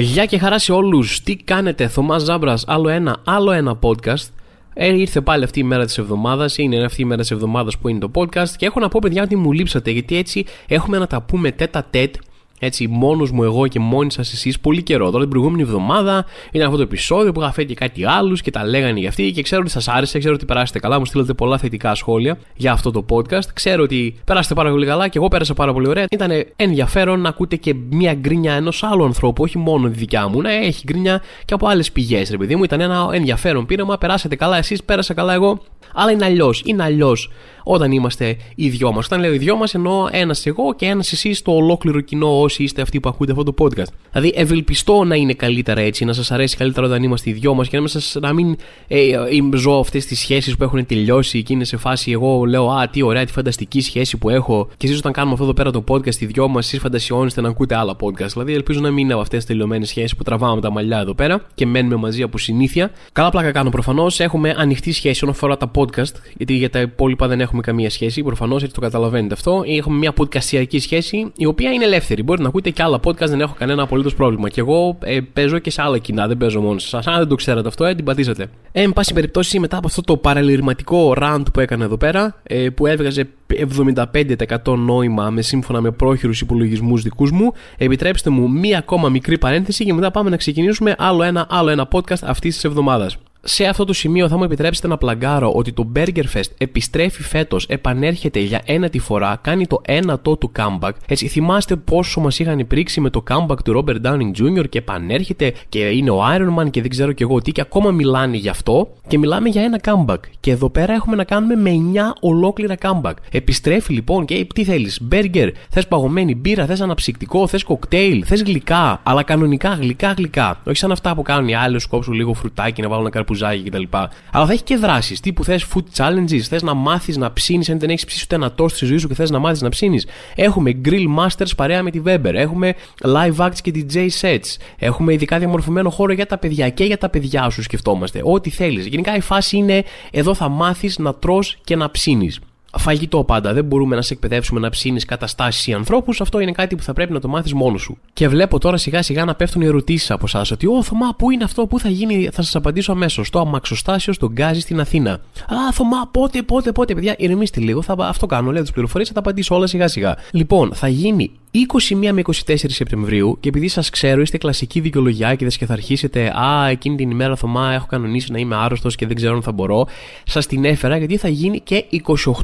Γεια και χαρά σε όλους. Τι κάνετε, Θωμάς Ζάμπρας, άλλο ένα, άλλο ένα podcast. Ε, ήρθε πάλι αυτή η μέρα της εβδομάδας, είναι αυτή η μέρα της εβδομάδας που είναι το podcast και έχω να πω, παιδιά, ότι μου λείψατε γιατί έτσι έχουμε να τα πούμε τέτα τέτ έτσι, μόνος μου εγώ και μόνοι σας εσείς πολύ καιρό. Τώρα την προηγούμενη εβδομάδα ήταν αυτό το επεισόδιο που είχα φέρει και κάτι άλλους και τα λέγανε για αυτή και ξέρω ότι σας άρεσε, ξέρω ότι περάσετε καλά. Μου στείλατε πολλά θετικά σχόλια για αυτό το podcast. Ξέρω ότι περάσατε πάρα πολύ καλά και εγώ πέρασα πάρα πολύ ωραία. Ήταν ενδιαφέρον να ακούτε και μία γκρίνια ενός άλλου ανθρώπου, όχι μόνο τη δικιά μου, να έχει γκρίνια και από άλλες πηγές, ρε παιδί μου. Ήταν ένα ενδιαφέρον πείραμα. Περάσατε καλά εσείς, πέρασα καλά εγώ. Αλλά είναι αλλιώς. Είναι αλλιώς όταν είμαστε οι δυο μας. Όταν λέω οι δυο μας, εννοώ ένας εγώ και ένας εσύ στο ολόκληρο κοινό, όσοι είστε αυτοί που ακούτε αυτό το podcast. Δηλαδή, ευελπιστώ να είναι καλύτερα έτσι, να σας αρέσει καλύτερα όταν είμαστε οι δυο μας και να, σας, να μην ε, ε, ζω αυτές τις σχέσεις που έχουν τελειώσει και είναι σε φάση εγώ λέω Α, τι ωραία, τι φανταστική σχέση που έχω. Και εσείς όταν κάνουμε αυτό εδώ πέρα το podcast, οι δυο μας, εσείς φαντασιώνεστε να ακούτε άλλα podcast. Δηλαδή, ελπίζω να μην είναι από αυτές τις τελειωμένες σχέσεις που τραβάμε τα μαλλιά εδώ πέρα και μένουμε μαζί από συνήθεια. Καλά πλάκα κάνω προφανώς. Έχουμε ανοιχτή σχέση όσον αφορά τα podcast, γιατί για τα υπόλοιπα δεν έχουμε καμία σχέση. Προφανώς έτσι το καταλαβαίνετε αυτό. Έχουμε μια podcastιακή σχέση η οποία είναι ελεύθερη. Μπορείτε να ακούτε και άλλα podcast, δεν έχω κανένα απολύτως πρόβλημα. Και εγώ ε, παίζω και σε άλλα κοινά, δεν παίζω μόνος σας. Αν δεν το ξέρατε αυτό, ε, την πατήσατε. Ε, εν πάση περιπτώσει, μετά από αυτό το παραλυρηματικό rant που έκανε εδώ πέρα, ε, που έβγαζε 75% νόημα με σύμφωνα με πρόχειρους υπολογισμούς δικούς μου, επιτρέψτε μου μία ακόμα μικρή παρένθεση και μετά πάμε να ξεκινήσουμε άλλο ένα, άλλο ένα podcast αυτής της εβδομάδας σε αυτό το σημείο θα μου επιτρέψετε να πλαγκάρω ότι το Burger Fest επιστρέφει φέτος, επανέρχεται για ένα τη φορά, κάνει το ένατο του comeback. Έτσι, θυμάστε πόσο μας είχαν πρίξει με το comeback του Robert Downing Jr. και επανέρχεται και είναι ο Iron Man και δεν ξέρω κι εγώ τι, και ακόμα μιλάνε γι' αυτό και μιλάμε για ένα comeback. Και εδώ πέρα έχουμε να κάνουμε με 9 ολόκληρα comeback. Επιστρέφει λοιπόν και τι θέλεις, burger, θες παγωμένη μπύρα, θες αναψυκτικό, θες κοκτέιλ, θες γλυκά, αλλά κανονικά γλυκά γλυκά. Όχι σαν αυτά που κάνουν οι άλλοι, σκόψουν λίγο φρουτάκι να βάλουν ένα καρπουζάκι κτλ. Αλλά θα έχει και δράσεις. Τύπου θες food challenges, θες να μάθεις να ψήνεις, αν δεν έχεις ψήσει ούτε ένα τόστ στη ζωή σου και θες να μάθεις να ψήνεις. Έχουμε grill masters παρέα με τη Weber. Έχουμε live acts και DJ sets. Έχουμε ειδικά διαμορφωμένο χώρο για τα παιδιά και για τα παιδιά σου σκεφτόμαστε. Ό,τι θέλεις. Γενικά η φάση είναι εδώ θα μάθεις να τρώ και να ψήνεις φαγητό πάντα. Δεν μπορούμε να σε εκπαιδεύσουμε να ψήνεις καταστάσεις ή ανθρώπους. Αυτό είναι κάτι που θα πρέπει να το μάθεις μόνος σου. Και βλέπω τώρα σιγά σιγά να πέφτουν οι ερωτήσεις από εσάς. Ότι, Ω Θωμά, πού είναι αυτό, πού θα γίνει, θα σας απαντήσω αμέσως. Στο αμαξοστάσιο, στον Γκάζι στην Αθήνα. Α, Θωμά, πότε, πότε, πότε, παιδιά, ηρεμήστε λίγο. Θα, αυτό κάνω, λέω τις πληροφορίες, θα τα απαντήσω όλα σιγά σιγά. Λοιπόν, θα γίνει 21 με 24 Σεπτεμβρίου και επειδή σας ξέρω, είστε κλασικοί δικαιολογιάκιδε και θα αρχίσετε Α, εκείνη την ημέρα Θωμά έχω κανονίσει να είμαι άρρωστος και δεν ξέρω αν θα μπορώ. Σας την έφερα γιατί θα γίνει και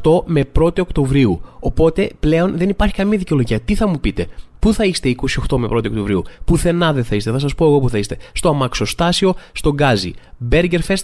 28 με 1η Οκτωβρίου. Οπότε πλέον δεν υπάρχει καμία δικαιολογία. Τι θα μου πείτε, Πού θα είστε 28 με 1η Οκτωβρίου, Πουθενά δεν θα είστε, θα σας πω εγώ που θα είστε. Στο αμαξοστάσιο, στο Γκάζι. Burgerfest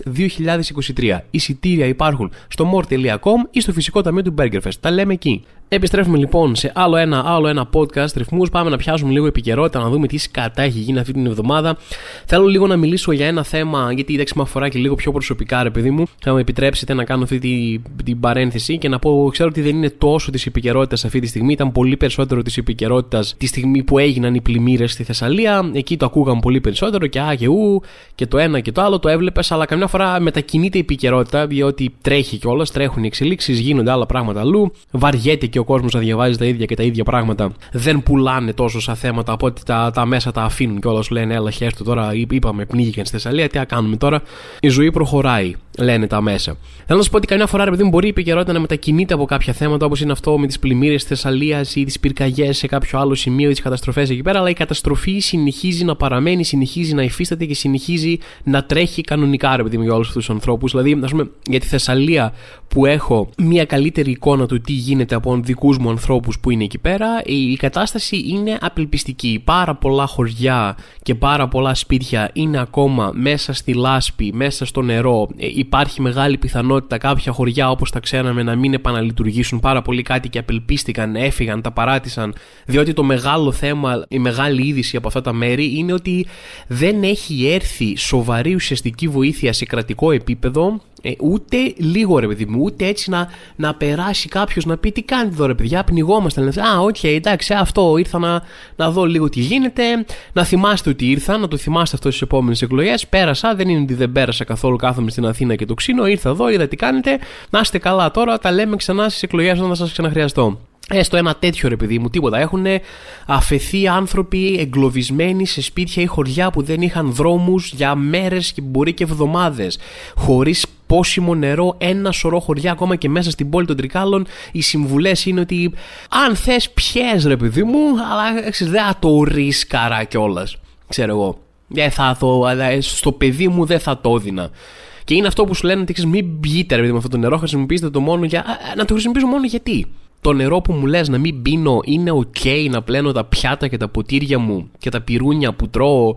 2023. Εισιτήρια υπάρχουν στο more.com ή στο φυσικό ταμείο του Burgerfest. Τα λέμε εκεί. Επιστρέφουμε λοιπόν σε άλλο ένα, άλλο ένα podcast ρυθμούς. Πάμε να πιάσουμε λίγο επικαιρότητα, να δούμε τι σκατά έχει γίνει αυτή την εβδομάδα. Θέλω λίγο να μιλήσω για ένα θέμα, γιατί εντάξει με αφορά και λίγο πιο προσωπικά, ρε παιδί μου. Θα μου επιτρέψετε να κάνω αυτή την, την παρένθεση και να πω, ξέρω ότι δεν είναι τόσο της επικαιρότητας αυτή τη στιγμή. Ήταν πολύ περισσότερο της επικαιρότητας της στιγμή που έγιναν οι πλημμύρες στη Θεσσαλία. Εκεί το ακούγαμε πολύ περισσότερο και α και ου και το ένα και το άλλο το έβλεπες, αλλά καμιά φορά μετακινείται η επικαιρότητα, διότι τρέχει κιόλας, τρέχουν οι εξελίξεις, γίνονται άλλα πράγματα αλλού. Βαριέται και ο κόσμος να διαβάζει τα ίδια και τα ίδια πράγματα. Δεν πουλάνε τόσο σαν θέματα από ότι τα, τα μέσα τα αφήνουν κιόλας. Λένε, έλα, χέρτο τώρα, είπαμε, πνίγηκαν στη Θεσσαλία, τι να κάνουμε τώρα. Η ζωή προχωράει, λένε τα μέσα. Θέλω να σου πω ότι καμιά φορά, επειδή μπορεί η επικαιρότητα να μετακινείται από κάποια θέματα όπως είναι αυτό με τις πλημμύρες τη Θεσσαλία ή τις πυρκαγιές σε κάποιο άλλο σημείο ή τι καταστροφέ εκεί πέρα, αλλά η καταστροφή συνεχίζει να παραμένει, συνεχίζει να υφίσταται και συνεχίζει να τρέχει κανονικά, ρε παιδί μου, για όλους αυτούς τους ανθρώπους. Δηλαδή, ας πούμε, για τη Θεσσαλία που έχω μια καλύτερη εικόνα του τι γίνεται από δικούς μου ανθρώπους που είναι εκεί πέρα, η κατάσταση είναι απελπιστική. Πάρα πολλά χωριά και πάρα πολλά σπίτια είναι ακόμα μέσα στη λάσπη, μέσα στο νερό. Ε, υπάρχει μεγάλη πιθανότητα κάποια χωριά όπως τα ξέραμε να μην επαναλειτουργήσουν πάρα πολύ κάτι και απελπίστηκαν, έφυγαν, τα παράτησαν. Διότι το μεγάλο θέμα, η μεγάλη είδηση από αυτά τα μέρη είναι ότι δεν έχει έρθει σοβαρή ουσιαστική βοήθεια σε κρατικό επίπεδο ε, ούτε λίγο ρε παιδί μου, ούτε έτσι να, να περάσει κάποιος να πει τι κάνετε εδώ ρε παιδιά, πνιγόμαστε. Να Α, OK, okay, εντάξει, αυτό ήρθα να, να δω λίγο τι γίνεται, να θυμάστε ότι ήρθα, να το θυμάστε αυτό στις επόμενες εκλογές. Πέρασα, δεν είναι ότι δεν πέρασα καθόλου, κάθομαι στην Αθήνα και το ξύνο, ήρθα εδώ, είδα τι κάνετε, να είστε καλά τώρα, τα λέμε ξανά στις εκλογές όταν θα σας ξαναχρειαστώ. Έστω ένα τέτοιο ρε παιδί μου, τίποτα. Έχουν αφαιθεί άνθρωποι εγκλωβισμένοι σε σπίτια ή χωριά που δεν είχαν δρόμους για μέρες και μπορεί και εβδομάδες. Χωρίς πόσιμο νερό, ένα σωρό χωριά ακόμα και μέσα στην πόλη των Τρικάλων. Οι συμβουλές είναι ότι αν θες πιες ρε παιδί μου, αλλά δεν θα το ρίσκαρα κιόλας. Ξέρω εγώ. Δεν θα το, στο παιδί μου δεν θα το έδινα. Και είναι αυτό που σου λένε ότι μην πιείτε ρε παιδί με αυτό το νερό, χρησιμοποιήστε το μόνο για. Να το χρησιμοποιήσω μόνο γιατί το νερό που μου λες να μην πίνω είναι ok να πλένω τα πιάτα και τα ποτήρια μου και τα πυρούνια που τρώω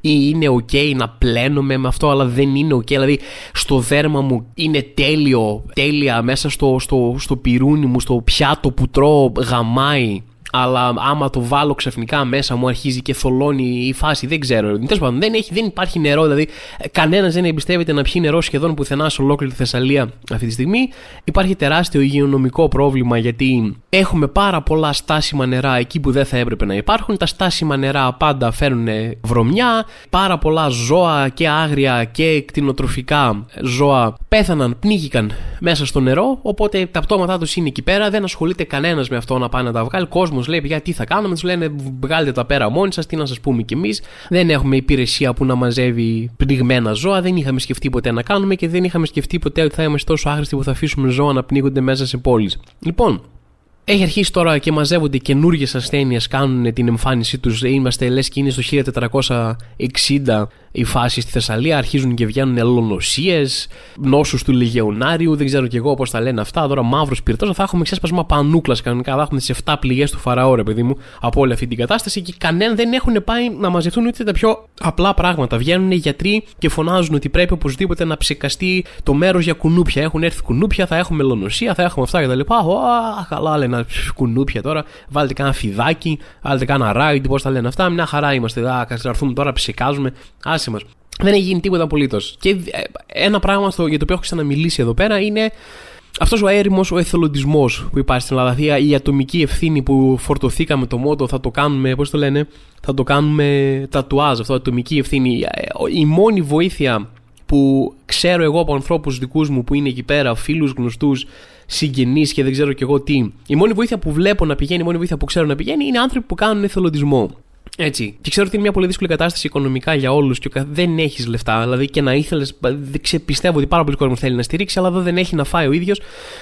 ή είναι ok να πλένομαι με αυτό αλλά δεν είναι ok. Δηλαδή στο δέρμα μου είναι τέλειο τέλεια μέσα στο, στο, στο πυρούνι μου στο πιάτο που τρώω γαμάει αλλά άμα το βάλω ξαφνικά μέσα μου αρχίζει και θολώνει η φάση. Δεν ξέρω. Τέλος πάντων, δεν, έχει, δεν υπάρχει νερό. Δηλαδή, κανένας δεν εμπιστεύεται να πιει νερό σχεδόν πουθενά σε ολόκληρη τη Θεσσαλία αυτή τη στιγμή. Υπάρχει τεράστιο υγειονομικό πρόβλημα γιατί έχουμε πάρα πολλά στάσιμα νερά εκεί που δεν θα έπρεπε να υπάρχουν. Τα στάσιμα νερά πάντα φέρνουν βρωμιά. Πάρα πολλά ζώα και άγρια και κτηνοτροφικά ζώα πέθαναν, πνίγηκαν μέσα στο νερό. Οπότε τα πτώματά τους είναι εκεί πέρα. Δεν ασχολείται κανένας με αυτό να πάει να τα βγάλει. Κόσμος λέει: Παιδιά, τι θα κάνουμε, τους λένε: Βγάλετε τα πέρα μόνοι σας, τι να σας πούμε κι εμείς. Δεν έχουμε υπηρεσία που να μαζεύει πνιγμένα ζώα, δεν είχαμε σκεφτεί ποτέ να κάνουμε και δεν είχαμε σκεφτεί ποτέ ότι θα είμαστε τόσο άχρηστοι που θα αφήσουμε ζώα να πνίγονται μέσα σε πόλεις. Λοιπόν, έχει αρχίσει τώρα και μαζεύονται καινούργιες ασθένειες, κάνουν την εμφάνισή τους. Είμαστε λες και είναι στο 1460 η φάση στη Θεσσαλία. Αρχίζουν και βγαίνουν ελονοσίες, νόσους του Λιγεωνάριου, δεν ξέρω και εγώ πώς τα λένε αυτά. Τώρα μαύρος πυρτός. Θα έχουμε ξέσπασμα πανούκλας κανονικά. Θα έχουμε τις 7 πληγές του Φαραώ, ρε παιδί μου, από όλη αυτή την κατάσταση και κανένα δεν έχουν πάει να μαζευτούν ούτε τα πιο απλά πράγματα. Βγαίνουν οι γιατροί και φωνάζουν ότι πρέπει οπωσδήποτε να ψεκαστεί το μέρος για κουνούπια. Έχουν έρθει κουνούπια, θα έχουμε ελονοσία, θα έχουμε αυτά κτλ. Α, καλά λένε ένα κουνούπια τώρα, βάλτε κάνα φιδάκι, βάλτε κάνα ράιντ, πώς τα λένε αυτά. Μια χαρά είμαστε. Α, έρθουμε τώρα, ψεκάζουμε. Άσε μας. Δεν έχει γίνει τίποτα απολύτως. Και ε, ένα πράγμα στο, για το οποίο έχω ξαναμιλήσει εδώ πέρα είναι αυτός ο αέριμος, ο εθελοντισμός που υπάρχει στην Ελλάδα. Η ατομική ευθύνη που φορτωθήκαμε το μότο, θα το κάνουμε, πώς το λένε, θα το κάνουμε τατουάζ. Αυτό, ατομική ευθύνη. Ε, η μόνη βοήθεια που ξέρω εγώ από ανθρώπους δικούς μου που είναι εκεί πέρα, φίλους, γνωστούς, συγγενείς και δεν ξέρω κι εγώ τι. Η μόνη βοήθεια που βλέπω να πηγαίνει, η μόνη βοήθεια που ξέρω να πηγαίνει είναι άνθρωποι που κάνουν εθελοντισμό. Έτσι. Και ξέρω ότι είναι μια πολύ δύσκολη κατάσταση οικονομικά για όλους και δεν έχεις λεφτά. Δηλαδή και να ήθελες. Πιστεύω ότι πάρα πολλοί κόσμο θέλει να στηρίξει, αλλά εδώ δεν έχει να φάει ο ίδιος.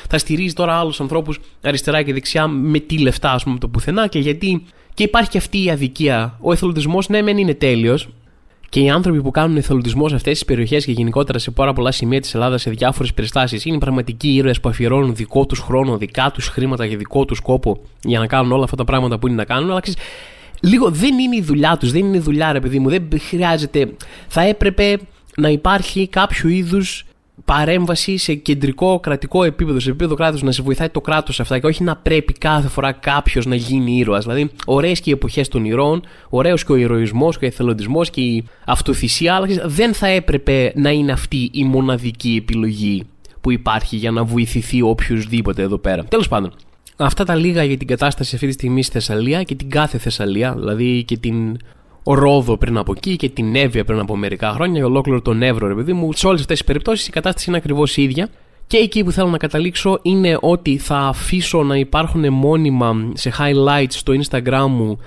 Θα στηρίζει τώρα άλλους ανθρώπους αριστερά και δεξιά με τι λεφτά, ας πούμε, το πουθενά και γιατί. Και υπάρχει και αυτή η αδικία. Ο εθελοντισμός, ναι, μεν είναι τέλειος, και οι άνθρωποι που κάνουν εθελοντισμό σε αυτές τις περιοχές και γενικότερα σε πάρα πολλά σημεία της Ελλάδας σε διάφορες περιστάσεις είναι πραγματικοί ήρωες που αφιερώνουν δικό τους χρόνο, δικά τους χρήματα και δικό τους κόπο για να κάνουν όλα αυτά τα πράγματα που είναι να κάνουν. Αλλά ξέρεις, λίγο δεν είναι η δουλειά τους, δεν είναι η δουλειά, ρε παιδί μου. Δεν χρειάζεται. Θα έπρεπε να υπάρχει κάποιο είδους παρέμβαση σε κεντρικό κρατικό επίπεδο, σε επίπεδο κράτους, να σε βοηθάει το κράτος αυτά και όχι να πρέπει κάθε φορά κάποιος να γίνει ήρωας. Δηλαδή, ωραίες και οι εποχές των ηρώων, ωραίος και ο ηρωισμός και ο εθελοντισμός και η αυτοθυσία, αλλά δεν θα έπρεπε να είναι αυτή η μοναδική επιλογή που υπάρχει για να βοηθηθεί οποιοδήποτε εδώ πέρα. Τέλος πάντων, αυτά τα λίγα για την κατάσταση αυτή τη στιγμή στη Θεσσαλία και την κάθε Θεσσαλία, δηλαδή και την Ρόδο πριν από εκεί και την Εύβοια πριν από μερικά χρόνια, ολόκληρο τον Εύρο, ρε παιδί μου. Σε όλες αυτές τις περιπτώσεις η κατάσταση είναι ακριβώς η ίδια. Και εκεί που θέλω να καταλήξω είναι ότι θα αφήσω να υπάρχουν μόνιμα σε highlights στο Instagram μου ε,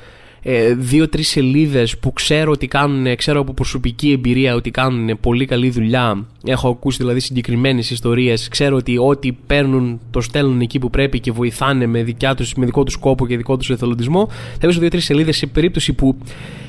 δύο-τρεις σελίδες που ξέρω ότι κάνουν, ξέρω από προσωπική εμπειρία ότι κάνουν πολύ καλή δουλειά. Έχω ακούσει δηλαδή συγκεκριμένες ιστορίες. Ξέρω ότι ό,τι παίρνουν το στέλνουν εκεί που πρέπει και βοηθάνε με, δικιά τους, με δικό τους κόπο και δικό τους εθελοντισμό. Θα βρίσκω δύο-τρεις σελίδες σε περίπτωση που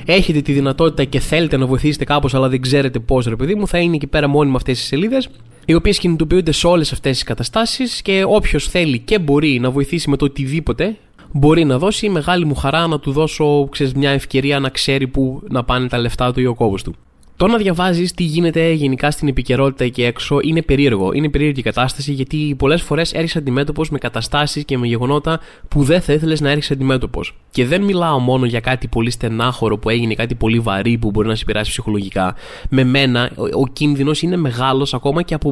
έχετε τη δυνατότητα και θέλετε να βοηθήσετε κάπως, αλλά δεν ξέρετε πώς, ρε παιδί μου, θα είναι εκεί πέρα μόνιμα αυτές οι σελίδες οι οποίες κινητοποιούνται σε όλες αυτές τις καταστάσεις και όποιος θέλει και μπορεί να βοηθήσει με το οτιδήποτε μπορεί να δώσει μεγάλη μου χαρά να του δώσω ξέρεις, μια ευκαιρία να ξέρει που να πάνε τα λεφτά του ή ο κόβος του. Το να διαβάζεις τι γίνεται γενικά στην επικαιρότητα εκεί έξω είναι περίεργο. Είναι περίεργη η κατάσταση γιατί πολλές φορές έρχεσαι αντιμέτωπος με καταστάσεις και με γεγονότα που δεν θα ήθελες να έρχεσαι αντιμέτωπος. Και δεν μιλάω μόνο για κάτι πολύ στενάχωρο που έγινε, κάτι πολύ βαρύ που μπορεί να σε πειράσει ψυχολογικά. Με μένα ο, ο κίνδυνος είναι μεγάλος ακόμα και από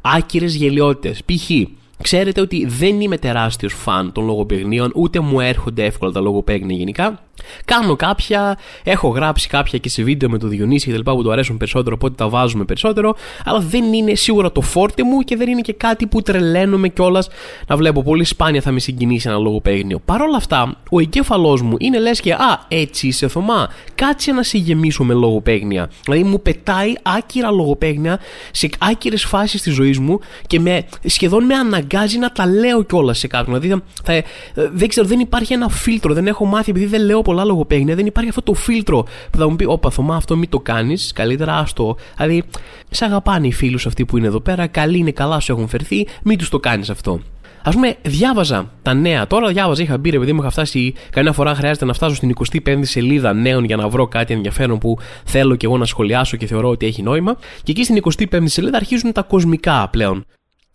άκυρες γελιότητες. Π.χ. Ξέρετε ότι δεν είμαι τεράστιος φαν των λογοπαιγνίων, ούτε μου έρχονται εύκολα τα λογοπαίγνια γενικά. Κάνω κάποια, έχω γράψει κάποια και σε βίντεο με το Διονύση και τα λοιπά που του αρέσουν περισσότερο, οπότε τα βάζουμε περισσότερο. Αλλά δεν είναι σίγουρα το φόρτε μου και δεν είναι και κάτι που τρελαίνομαι κιόλας να βλέπω. Πολύ σπάνια θα με συγκινήσει ένα λογοπαίγνιο. Παρ' όλα αυτά, ο εγκέφαλός μου είναι λες και Α, έτσι είσαι Θωμά. Κάτσε να σε γεμίσω με λογοπαίγνια. Δηλαδή μου πετάει άκυρα λογοπαίγνια σε άκυρες φάσεις της ζωής μου και με, σχεδόν με αναγκάζει να τα λέω κιόλας σε κάποιον. Δηλαδή θα, ε, δεν ξέρω, δεν υπάρχει ένα φίλτρο. Δεν έχω μάθει επειδή δεν λέω πολλά λογοπαίγνια, δεν υπάρχει αυτό το φίλτρο που θα μου πει: Όπα, Θωμά, αυτό μην το κάνεις. Καλύτερα άστο. Δηλαδή, σε αγαπάνε οι φίλους αυτοί που είναι εδώ πέρα. Καλοί είναι, καλά σου έχουν φερθεί. Μην τους το κάνεις αυτό. Α πούμε, διάβαζα τα νέα. Τώρα διάβαζα, είχα μπει, επειδή μου είχα φτάσει. Καμιά φορά χρειάζεται να φτάσω στην 25η σελίδα νέων για να βρω κάτι ενδιαφέρον που θέλω και εγώ να σχολιάσω και θεωρώ ότι έχει νόημα. Και εκεί στην 25η σελίδα αρχίζουν τα κοσμικά πλέον.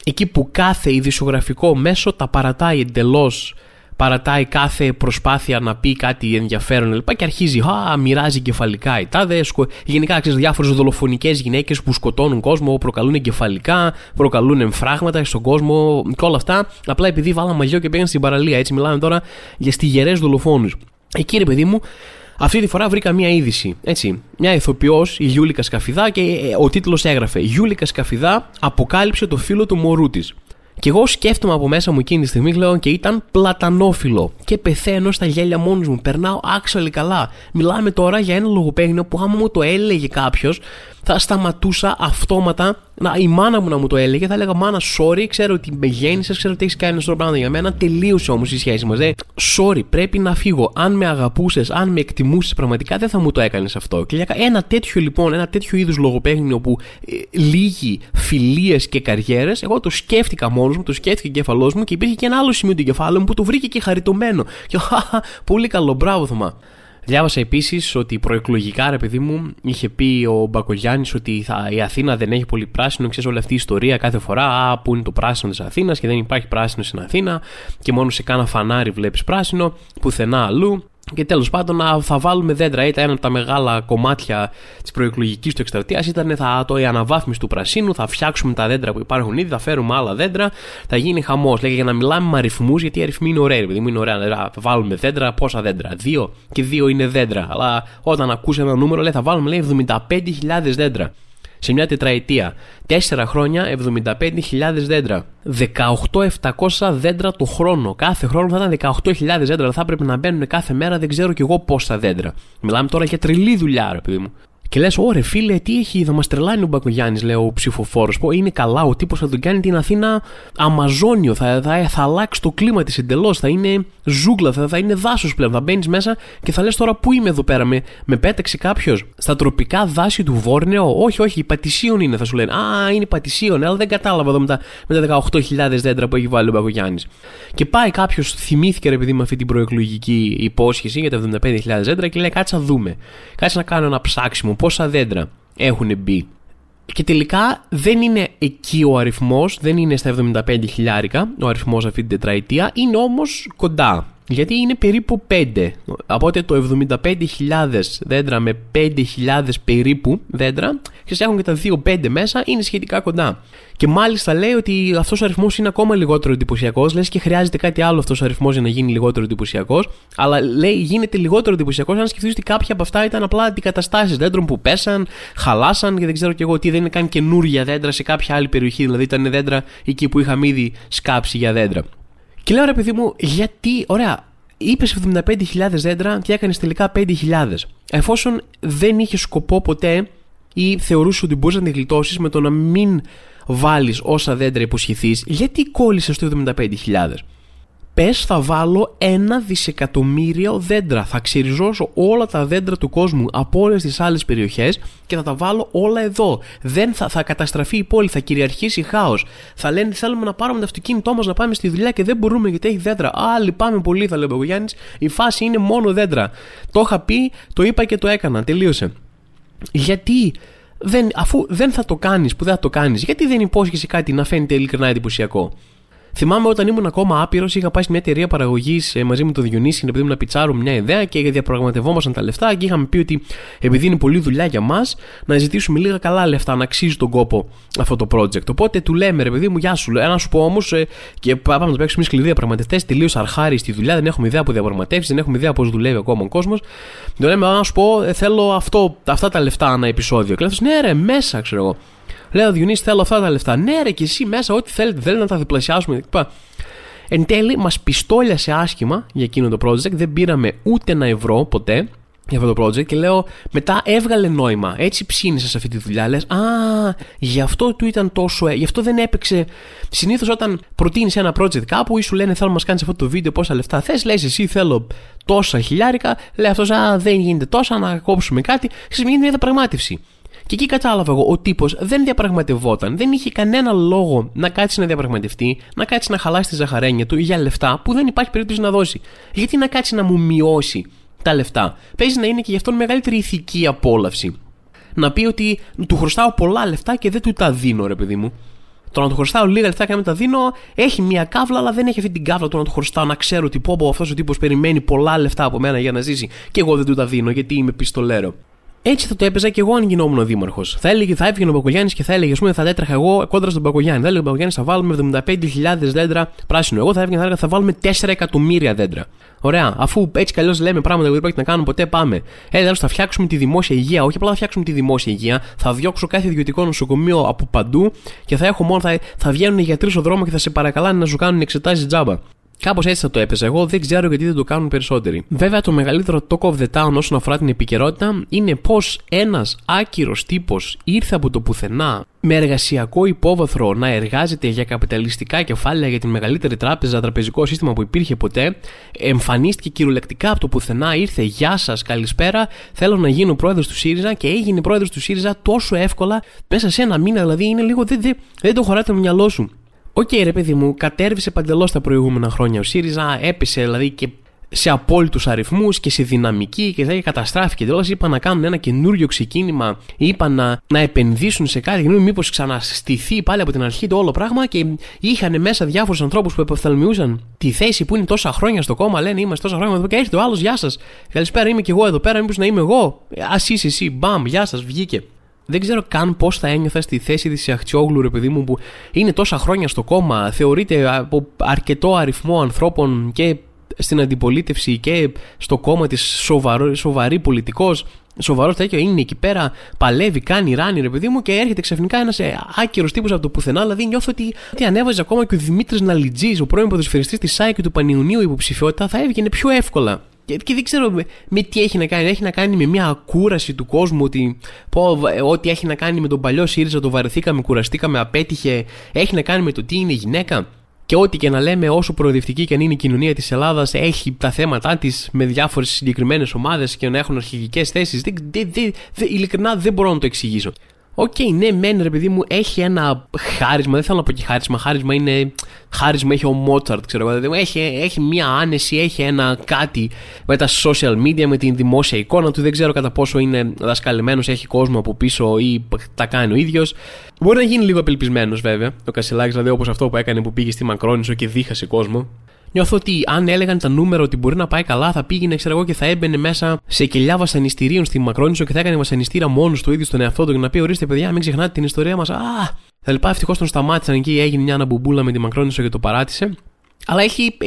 Εκεί που κάθε ειδησιογραφικό μέσο τα παρατάει εντελώς παρατάει κάθε προσπάθεια να πει κάτι ενδιαφέρον λοιπά και αρχίζει, α, μοιράζει κεφαλικά η τάδες. Γενικά, ξέρεις, διάφορες δολοφονικές γυναίκες που σκοτώνουν κόσμο, προκαλούν εγκεφαλικά, προκαλούν εμφράγματα στον κόσμο και όλα αυτά. Απλά επειδή βάλαμε μαγειό και πήγαν στην παραλία. Έτσι, μιλάμε τώρα για στιγερές δολοφόνους. Εκεί, ρε παιδί μου, αυτή τη φορά βρήκα μία είδηση. Έτσι. Μια ηθοποιός, η Γιούλικα Σκαφιδά, και ε, ο τίτλος έγραφε Γιούλικα Σκαφιδά αποκάλυψε το φίλο του μωρού της. Και εγώ σκέφτομαι από μέσα μου εκείνη τη στιγμή, λέω και ήταν πλατανόφιλο. Και πεθαίνω στα γέλια μόνος μου. Περνάω άξαλη καλά. Μιλάμε τώρα για ένα λογοπαίγνιο που άμα μου το έλεγε κάποιος, θα σταματούσα αυτόματα να, η μάνα μου να μου το έλεγε. Θα έλεγα Μάνα, sorry, ξέρω ότι με γέννησε, ξέρω ότι έχεις κάνει ένα πράγμα για μένα. Τελείωσε όμως η σχέση μας. Ε. Sorry, πρέπει να φύγω. Αν με αγαπούσες, αν με εκτιμούσες πραγματικά, δεν θα μου το έκανες αυτό. Και για ένα τέτοιο λοιπόν, ένα τέτοιο είδους λογοπαίγνιο που ε, λύγει φιλίες και καριέρες, εγώ το σκέφτηκα μόνος μου, το σκέφτηκε ο κεφαλό μου και υπήρχε και ένα άλλο σημείο του κεφάλου μου που το βρήκε και χαριτωμένο. Και πολύ καλό, μπράβο, Θωμά. Διάβασα επίσης ότι προεκλογικά, ρε παιδί μου, είχε πει ο Μπακογιάννης ότι θα, η Αθήνα δεν έχει πολύ πράσινο. Ξέρεις όλη αυτή η ιστορία κάθε φορά. Α, πού είναι το πράσινο της Αθήνας και δεν υπάρχει πράσινο στην Αθήνα. Και μόνο σε κάνα φανάρι βλέπεις πράσινο, πουθενά αλλού. Και τέλος πάντων θα βάλουμε δέντρα. Ήταν ένα από τα μεγάλα κομμάτια της προεκλογικής του εκστρατείας. Ήταν θα, το, η αναβάθμιση του πρασίνου. Θα φτιάξουμε τα δέντρα που υπάρχουν ήδη. Θα φέρουμε άλλα δέντρα. Θα γίνει χαμός. Λέγε για να μιλάμε με αριθμούς, γιατί οι αριθμοί είναι ωραίοι. Δηλαδή είναι ωραία. Θα βάλουμε δέντρα. Πόσα δέντρα; Δύο. Και δύο είναι δέντρα. Αλλά όταν ακούσει ένα νούμερο, λέει θα βάλουμε λέει, 75.000 δέντρα σε μια τετραετία. 4 χρόνια 75.000 δέντρα. 18.700 δέντρα το χρόνο. Κάθε χρόνο θα ήταν 18.000 δέντρα. Θα έπρεπε να μπαίνουν κάθε μέρα δεν ξέρω κι εγώ πόσα δέντρα. Μιλάμε τώρα για τρελή δουλειά, ρε παιδί μου. Και λες, ωρε φίλε, τι έχει, θα μας τρελάνει ο Μπακογιάννης, λέει ο ψηφοφόρος. Πω είναι καλά, ο τύπος θα τον κάνει την Αθήνα Αμαζόνιο, θα, θα, θα αλλάξει το κλίμα της εντελώς, θα είναι ζούγκλα, θα, θα είναι δάσος πλέον. Θα μπαίνεις μέσα και θα λες τώρα πού είμαι εδώ πέρα, με, με πέταξε κάποιος στα τροπικά δάση του Βόρνεο; Όχι, όχι, η Πατησίων είναι, θα σου λένε. Α, είναι Πατησίων, αλλά δεν κατάλαβα εδώ με τα, με τα 18.000 δέντρα που έχει βάλει ο Μπακογιάννης. Και πάει κάποιος, θυμήθηκε ρε παιδί με αυτή την προεκλογική υπόσχεση για τα 75.000 δέντρα και λέει κάτσε να δούμε. Κάτσε να κάνω ένα ψάξιμο πόσα δέντρα έχουν μπει. Και τελικά δεν είναι εκεί ο αριθμός, δεν είναι στα 75 χιλιάρικα ο αριθμός αυτή την τετραετία, είναι όμως κοντά. Γιατί είναι περίπου 5. Οπότε το 75.000 δέντρα με 5.000 περίπου δέντρα, και έχουν και τα 2-5 μέσα, είναι σχετικά κοντά. Και μάλιστα λέει ότι αυτός ο αριθμός είναι ακόμα λιγότερο εντυπωσιακός. Λες και χρειάζεται κάτι άλλο αυτός ο αριθμός για να γίνει λιγότερο εντυπωσιακός. Αλλά λέει γίνεται λιγότερο εντυπωσιακός αν σκεφτείς ότι κάποια από αυτά ήταν απλά αντικαταστάσεις δέντρων που πέσαν, χαλάσαν και δεν ξέρω κι εγώ τι, δεν είναι καν καινούργια δέντρα σε κάποια άλλη περιοχή. Δηλαδή ήταν δέντρα εκεί που είχαμε ήδη σκάψει για δέντρα. Και λέω ρε παιδί μου, γιατί, ωραία, είπες 75.000 δέντρα και έκανες τελικά 5.000. Εφόσον δεν είχε σκοπό ποτέ ή θεωρούσες ότι μπορεί να την γλιτώσεις με το να μην βάλεις όσα δέντρα υποσχεθείς, γιατί κόλλησες στο 75.000. Πες θα βάλω ένα δισεκατομμύριο δέντρα. Θα ξεριζώσω όλα τα δέντρα του κόσμου από όλες τις άλλες περιοχές και θα τα βάλω όλα εδώ. Δεν θα, θα καταστραφεί η πόλη, θα κυριαρχήσει χάος. Θα λένε θέλουμε να πάρουμε το αυτοκίνητό μας να πάμε στη δουλειά και δεν μπορούμε γιατί έχει δέντρα. Α, λυπάμαι πολύ, θα λέει ο Γιάννης. Η φάση είναι μόνο δέντρα. Το είχα πει, το είπα και το έκανα. Τελείωσε. Γιατί δεν, αφού δεν θα το κάνεις που δεν θα το κάνεις, γιατί δεν υπόσχεσαι κάτι να φαίνεται ειλικρινά εντυπωσιακό; Θυμάμαι όταν ήμουν ακόμα άπειρος, είχα πάει σε μια εταιρεία παραγωγής ε, μαζί με το Διονύση, επειδή να πιτσάρουμε μια ιδέα και διαπραγματευόμασταν τα λεφτά και είχαμε πει ότι επειδή είναι πολλή δουλειά για μας, να ζητήσουμε λίγα καλά λεφτά, να αξίζει τον κόπο αυτό το project. Οπότε του λέμε, ρε παιδί μου, γεια σου. Ένα σου πω όμως, ε, και πάμε να το παίξουμε σκληροί διαπραγματευτές, τελείως αρχάρι στη δουλειά, δεν έχουμε ιδέα από διαπραγματεύσεις, δεν έχουμε ιδέα πώς δουλεύει ακόμα ο κόσμος. Του λέμε, να σου πω, ε, θέλω αυτό, αυτά τα λεφτά ένα επεισόδιο. Και ναι, ρε, μέσα, ξέρω εγώ. Λέω Διονύση, θέλω αυτά τα λεφτά. Ναι, ρε, και εσύ μέσα, ό,τι θέλετε, θέλετε να τα διπλασιάσουμε. Εν τέλει, μας πιστόλιασε άσχημα για εκείνο το project. Δεν πήραμε ούτε ένα ευρώ ποτέ για αυτό το project και λέω μετά έβγαλε νόημα. Έτσι ψήνισε σε αυτή τη δουλειά. Λες, Α, γι' αυτό του ήταν τόσο. Ε, γι' αυτό δεν έπαιξε. Συνήθως όταν προτείνεις ένα project κάπου ή σου λένε θέλω να μας κάνεις αυτό το βίντεο πόσα λεφτά θες, λες εσύ θέλω τόσα χιλιάρικα. Λέει αυτός, Α, δεν γίνεται τόσα, να κόψουμε κάτι. Ξεσμίγει μια διαπραγμάτευση. Και εκεί κατάλαβα εγώ, ο τύπος δεν διαπραγματευόταν, δεν είχε κανένα λόγο να κάτσει να διαπραγματευτεί, να κάτσει να χαλάσει τη ζαχαρένια του για λεφτά που δεν υπάρχει περίπτωση να δώσει. Γιατί να κάτσει να μου μειώσει τα λεφτά; Παίζει να είναι και γι' αυτό μεγαλύτερη ηθική απόλαυση. Να πει ότι του χρωστάω πολλά λεφτά και δεν του τα δίνω, ρε παιδί μου. Το να του χρωστάω λίγα λεφτά και να μην τα δίνω έχει μία κάβλα, αλλά δεν έχει αυτή την κάβλα του να του χρωστάω να ξέρω ότι πω, πω αυτός ο τύπος περιμένει πολλά λεφτά από μένα για να ζήσει και εγώ δεν του τα δίνω γιατί είμαι πιστολέρο. Έτσι θα το έπαιζα και εγώ αν γινόμουν ο δήμαρχος. Θα, έλεγε, θα έβγαινε ο Μπακογιάννης και θα έλεγε: Α πούμε, θα έτρεχα εγώ κόντρα στον Μπακογιάννη. Θα έλεγε ο Μπακογιάννης θα βάλουμε 75.000 δέντρα πράσινο. Εγώ θα έβγαινε θα έλεγα θα βάλουμε 4 εκατομμύρια δέντρα. Ωραία, αφού έτσι καλώ λέμε πράγματα που δεν πρόκειται να κάνουμε ποτέ, πάμε. Ε, δηλαδή θα φτιάξουμε τη δημόσια υγεία. Όχι απλά θα φτιάξουμε τη δημόσια υγεία, θα διώξω κάθε ιδιωτικό νοσοκομείο από παντού και θα έχω μόνο, θα, θα βγαίνουν οι γιατροί στον δρόμο και θα σε παρακαλάνε να σου κάνουν εξετάσεις τζάμπα. Κάπως έτσι θα το έπαιζα. Εγώ δεν ξέρω γιατί δεν το κάνουν περισσότεροι. Βέβαια, το μεγαλύτερο talk of the town όσον αφορά την επικαιρότητα είναι πω ένας άκυρος τύπος ήρθε από το πουθενά με εργασιακό υπόβαθρο να εργάζεται για καπιταλιστικά κεφάλαια για την μεγαλύτερη τράπεζα, τραπεζικό σύστημα που υπήρχε ποτέ. Εμφανίστηκε κυριολεκτικά από το πουθενά, ήρθε Γεια σας, καλησπέρα. Θέλω να γίνω πρόεδρος του ΣΥΡΙΖΑ και έγινε πρόεδρος του ΣΥΡΙΖΑ τόσο εύκολα μέσα σε ένα μήνα. Δηλαδή είναι λίγο. Δεν, δεν, δεν το χωράει το μυαλό σου. OK, okay, ρε παιδί μου, κατέρευσε παντελώς τα προηγούμενα χρόνια ο ΣΥΡΙΖΑ, έπεσε δηλαδή και σε απόλυτους αριθμούς και σε δυναμική και δηλαδή καταστράφηκε. Δηλαδή είπαν να κάνουν ένα καινούριο ξεκίνημα, είπαν να, να επενδύσουν σε κάτι καινούριο, μήπως ξαναστηθεί πάλι από την αρχή το όλο πράγμα και είχαν μέσα διάφορους ανθρώπους που εποφθαλμιούσαν τη θέση που είναι τόσα χρόνια στο κόμμα. Λένε είμαστε τόσα χρόνια εδώ και έρχεται ο άλλος, Γεια σας. Καλησπέρα, είμαι και εγώ εδώ πέρα, μήπως να είμαι εγώ. Α είσαι εσύ, μπαμ, Γεια σας, βγήκε. Δεν ξέρω καν πώς θα ένιωθα στη θέση της Αχτσιόγλου, ρε παιδί μου, που είναι τόσα χρόνια στο κόμμα, θεωρείται από αρκετό αριθμό ανθρώπων και στην αντιπολίτευση και στο κόμμα της σοβαρή πολιτικός. Σοβαρός τέτοιο είναι εκεί πέρα, παλεύει, κάνει ράνι, ρε παιδί μου, και έρχεται ξαφνικά ένας ε, άκυρος τύπος από το πουθενά. Δηλαδή νιώθω ότι, ότι ανέβαζε ακόμα και ο Δημήτρης Ναλιτζής, ο πρώην ποδοσφαιριστής της ΣΑΙ και του Πανιουνίου υποψηφιότητα, θα έβγαινε πιο εύκολα. Και, και δεν ξέρω με, με, τι έχει να κάνει. Έχει να κάνει με μια κούραση του κόσμου ότι πω, ό,τι έχει να κάνει με τον παλιό ΣΥΡΙΖΑ το βαρεθήκαμε, κουραστήκαμε, απέτυχε. Έχει να κάνει με το ότι είναι γυναίκα. Και ό,τι και να λέμε, όσο προοδευτική και αν είναι η κοινωνία της Ελλάδας, έχει τα θέματα της με διάφορες συγκεκριμένες ομάδες και να έχουν αρχηγικές θέσεις. Ειλικρινά δεν μπορώ να το εξηγήσω. OK, okay, ναι, μεν ρε παιδί μου, έχει ένα χάρισμα. Δεν θέλω να πω και χάρισμα. Χάρισμα είναι. Χάρισμα έχει ο Μότσαρτ, ξέρω εγώ. Έχει, έχει μία άνεση, έχει ένα κάτι με τα social media, με την δημόσια εικόνα του. Δεν ξέρω κατά πόσο είναι δασκαλεμένο, έχει κόσμο από πίσω ή τα κάνει ο ίδιος. Μπορεί να γίνει λίγο απελπισμένος βέβαια. Ο Κασελάκης, δηλαδή όπως αυτό που έκανε που πήγε στη Μακρόνισο και δίχασε κόσμο. Νιώθω ότι αν έλεγαν τα νούμερα ότι μπορεί να πάει καλά, θα πήγαινε, ξέρω εγώ, και θα έμπαινε μέσα σε κελιά βασανιστήριων στη Μακρόνισο και θα έκανε βασανιστήρα μόνος του ίδιος στον εαυτό του για να πει: Ορίστε, παιδιά, μην ξεχνάτε την ιστορία μας. Α, θα λοιπά, ευτυχώς τον σταμάτησαν εκεί, έγινε μια αναμπουμπούλα με τη Μακρόνισο και το παράτησε. Αλλά έχει,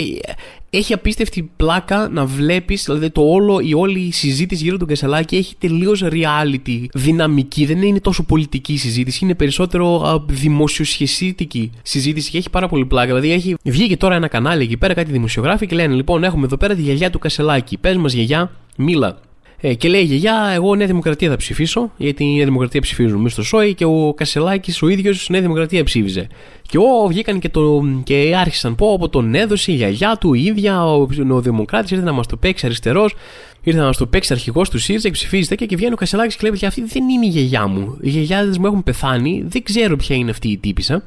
έχει απίστευτη πλάκα να βλέπεις, δηλαδή το όλο, η όλη η συζήτηση γύρω του Κασελάκη έχει τελείως reality δυναμική. Δεν είναι τόσο πολιτική συζήτηση, είναι περισσότερο δημοσιοσχεσίτικη συζήτηση και έχει πάρα πολύ πλάκα. Δηλαδή έχει βγήκε τώρα ένα κανάλι εκεί πέρα, κάτι δημοσιογράφοι και λένε: Λοιπόν, έχουμε εδώ πέρα τη γιαγιά του Κασελάκη. Πες μας, γιαγιά, μίλα. Ε, και λέει η γιαγιά, εγώ Νέα Δημοκρατία θα ψηφίσω, γιατί η Νέα Δημοκρατία ψηφίζουν εμείς στο ΣΟΙ και ο Κασελάκης ο ίδιος Νέα Δημοκρατία ψήφιζε. Και ό, βγήκαν και, το, και άρχισαν πω από τον έδωσε η γιαγιά του, η ίδια, ο, ο Δημοκράτης ήρθε να μας το παίξει αριστερός, ήρθε να μας το παίξει αρχηγός του ΣΥΡΙΖΑ και ψηφίζει και βγαίνει ο Κασελάκης και λέει: Αυτή δεν είναι η γιαγιά μου. Οι γιαγιάδες μου έχουν πεθάνει, δεν ξέρω ποια είναι αυτή η τύπησα.